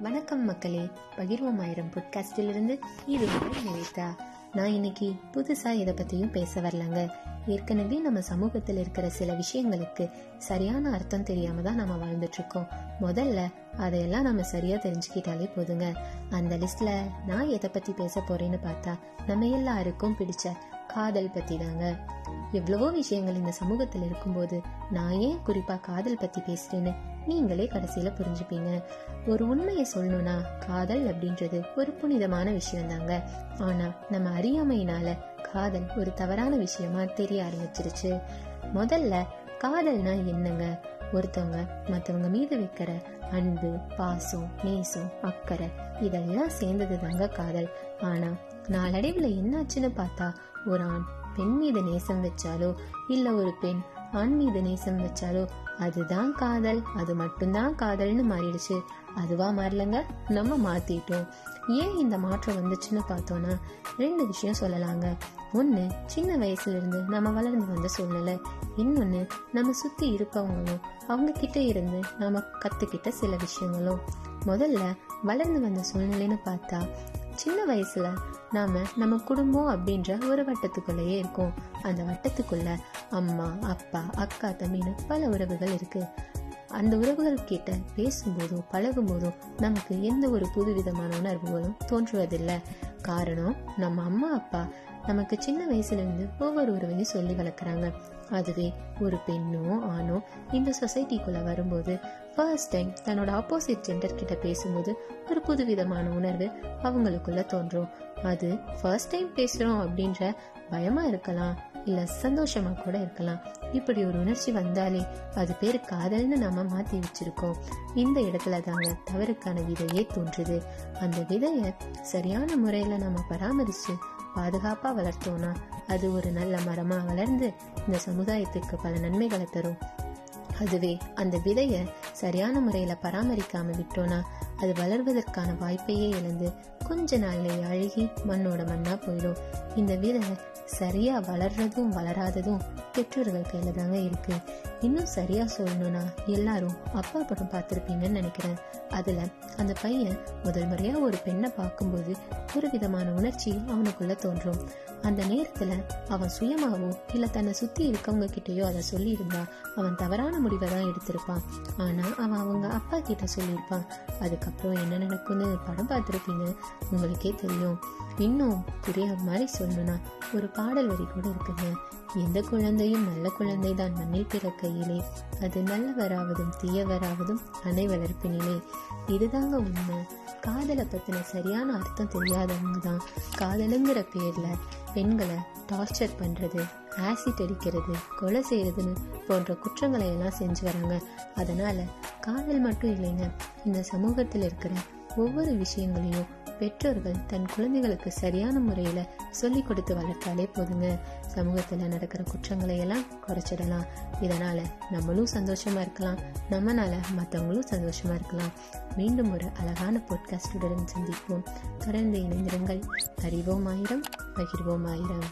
வணக்கம் மக்களே. பகிர்வோம் ஆயிரம் பாட்காஸ்டிலிருந்து இது உங்கள் நிவேதா. நான் இன்னைக்கு புதுசா இதை பத்தியும் பேச வரலாங்க. ஏற்கனவே நம்ம சமூகத்தில் இருக்கிற சில விஷயங்களுக்கு சரியான அர்த்தம் தெரியாம தான் நம்ம வாழ்ந்துட்டு இருக்கோம் முதல்ல அதையெல்லாம் நம்ம சரியா தெரிஞ்சுக்கிட்டாலே போதுங்க. அந்த லிஸ்ட்ல நான் எதை பத்தி பேச போறேன்னு பார்த்தா நம்ம எல்லாருக்கும் பிடிச்ச காதல் பத்தி தாங்க எவ்வளவோ விஷயங்கள் இந்த சமூகத்தில் இருக்கும்போது நான் ஏன் குறிப்பா காதல் பத்தி பேசுறேன்னு நீங்களே கடைசியில புரிஞ்சுப்பீங்க. ஒரு உண்மையை சொல்லணும்னா காதல் அப்படின்றது ஒரு புனிதமான விஷயம் தாங்க ஆனா நம்ம அறியாமையினால காதல் ஒரு தவறான விஷயமா தெரிய ஆரம்பிச்சிருச்சு. முதல்ல காதல்னா என்னங்க? ஒருத்தவங்க மற்றவங்க மீது வைக்கிற அன்பு பாசம் நேசம் அக்கறை இதெல்லாம் சேர்ந்தது தாங்க காதல். ஆனா நாளடைவில் என்னாச்சுன்னு பார்த்தா ஒரு ஆண் பெண் மீது நேசம் வச்சாலோ இல்ல ஒரு பெண் ஆன்மீக நேசம் வச்சாலோ அதுதான் காதல். அது மட்டும்தான் காதல்னு மாறிடுச்சு. அதுவா மாறலங்க? நம்ம மாத்திட்டோம். ஏன் இந்த மாற்றம் வந்துச்சுன்னு பார்த்தோம்னா ரெண்டு விஷயம் சொல்லலாங்க. ஒன்று சின்ன வயசுல இருந்து நம்ம வளர்ந்து வந்த சூழ்நிலை. இன்னொன்று நம்ம சுத்தி இருப்பவங்களும் அவங்க கிட்ட இருந்து நாம கத்துக்கிட்ட சில விஷயங்களும். முதல்ல வளர்ந்து வந்த சூழ்நிலைன்னு பார்த்தா சின்ன வயசுல நாம நம்ம குடும்பம் அப்படின்ற ஒரு வட்டத்துக்குள்ளேயே இருக்கோம். அந்த வட்டத்துக்குள்ள அம்மா அப்பா அக்கா தம்பின்னு பல உறவுகள் இருக்கு. அந்த உறவுகள் கிட்ட பேசும்போதும் பழகும்போதும் நமக்கு எந்த ஒரு புதுவிதமான உணர்வுகளும் தோன்றுவதில்லை. காரணம் நம்ம அம்மா அப்பா நமக்கு சின்ன வயசுல இருந்து ஒவ்வொரு உறவையும் சொல்லி வளர்க்குறாங்க. அதுவே ஒரு பெண்ணோ ஆணோ இந்த சொசைட்டிக்குள்ள வரும்போது ஃபர்ஸ்ட் டைம் தன்னோட ஆப்போசிட் ஜெண்டர் கிட்ட பேசும்போது ஒரு புதுவிதமான உணர்வு அவங்களுக்குள்ள தோன்றும். அது ஃபர்ஸ்ட் டைம் பேசுறோம் அப்படின்ற பயமா இருக்கலாம் இல்ல சந்தோஷமா கூட இருக்கலாம். இப்படி ஒரு உணர்ச்சி வந்தாலே அது பேர் காதல்னு நாம மாத்தி வச்சிருக்கோம். இந்த இடத்துல தாங்க தவறுக்கான விதையே தோன்றுது. அந்த விதைய சரியான முறையில நம்ம பராமரிச்சு பாதுகாப்பா வளர்த்தோம்னா அது ஒரு நல்ல மரமா வளர்ந்து இந்த சமுதாயத்துக்கு பல நன்மைகளை தரும். அதுவே அந்த விதையை சரியான முறையில பராமரிக்காம விட்டோம்னா அது வளர்வதற்கான வாய்ப்பையே இழந்து கொஞ்ச நாளிலேயே அழுகி மண்ணோட மண்ணா போயிடும். இந்த விதை சரியா வளர்றதும் வளராததும் பெற்றோர்கள் கையில் தாங்க இருக்கு. இன்னும் சரியா சொல்லணும்னா எல்லாரும் அப்பா படம் பார்த்திருப்பீங்கன்னு நினைக்கிறேன். அதுல அந்த பையன் முதல் முறையா ஒரு பெண்ணை பார்க்கும்போது ஒரு விதமான உணர்ச்சி அவனுக்குள்ள தோன்றும். அந்த நேரத்துல அவன் சுயமாவோ இல்ல தன்னை சுத்தி இருக்கவங்க கிட்டயோ அதை சொல்லியிருந்தா அவன் தவறான முடிவை தான் எடுத்திருப்பான். ஆனா அவன் அவங்க அப்பா கிட்ட சொல்லியிருப்பான். அதுக்கப்புறம் என்ன நடக்கும்னு படம் பார்த்துருப்பீங்க உங்களுக்கே தெரியும். இன்னும் புரிய மாதிரி சொல்லணும்னா ஒரு பாடல் வரி கூட இருக்குங்க. எந்த குழந்தையும் நல்ல குழந்தை தான் மண்ணில் பிறக்கையிலே. அது நல்லவராவதும் தீயவராவதும் அணை வளர்ப்பினிலே. இதுதாங்க உண்மை. காதலை பத்தின சரியான அர்த்தம் தெரியாதவங்க தான் காதலுங்கிற பேர்ல பெண்களை டார்ச்சர் பண்றது ஆசிட் அடிக்கிறது கொலை செய்யறதுன்னு போன்ற குற்றங்களை எல்லாம் செஞ்சு வராங்க. அதனால காதல் மட்டும் இல்லைங்க. இந்த சமூகத்தில் இருக்கிற ஒவ்வொரு விஷயங்களையும் பெற்றோர்கள் தன் குழந்தைகளுக்கு சரியான முறையில சொல்லி கொடுத்து வளர்த்தாலே போதுங்க. சமூகத்துல நடக்கிற குற்றங்களை எல்லாம் குறைச்சிடலாம். இதனால நம்மளும் சந்தோஷமா இருக்கலாம். நம்மனால மற்றவங்களும் சந்தோஷமா இருக்கலாம். மீண்டும் ஒரு அழகான பாட்காஸ்டுடன் சந்திப்போம். தொடர்ந்து இணைந்திருங்கள். அறிவோம் ஆயிரம் பகிர்வோம் ஆயிரம்.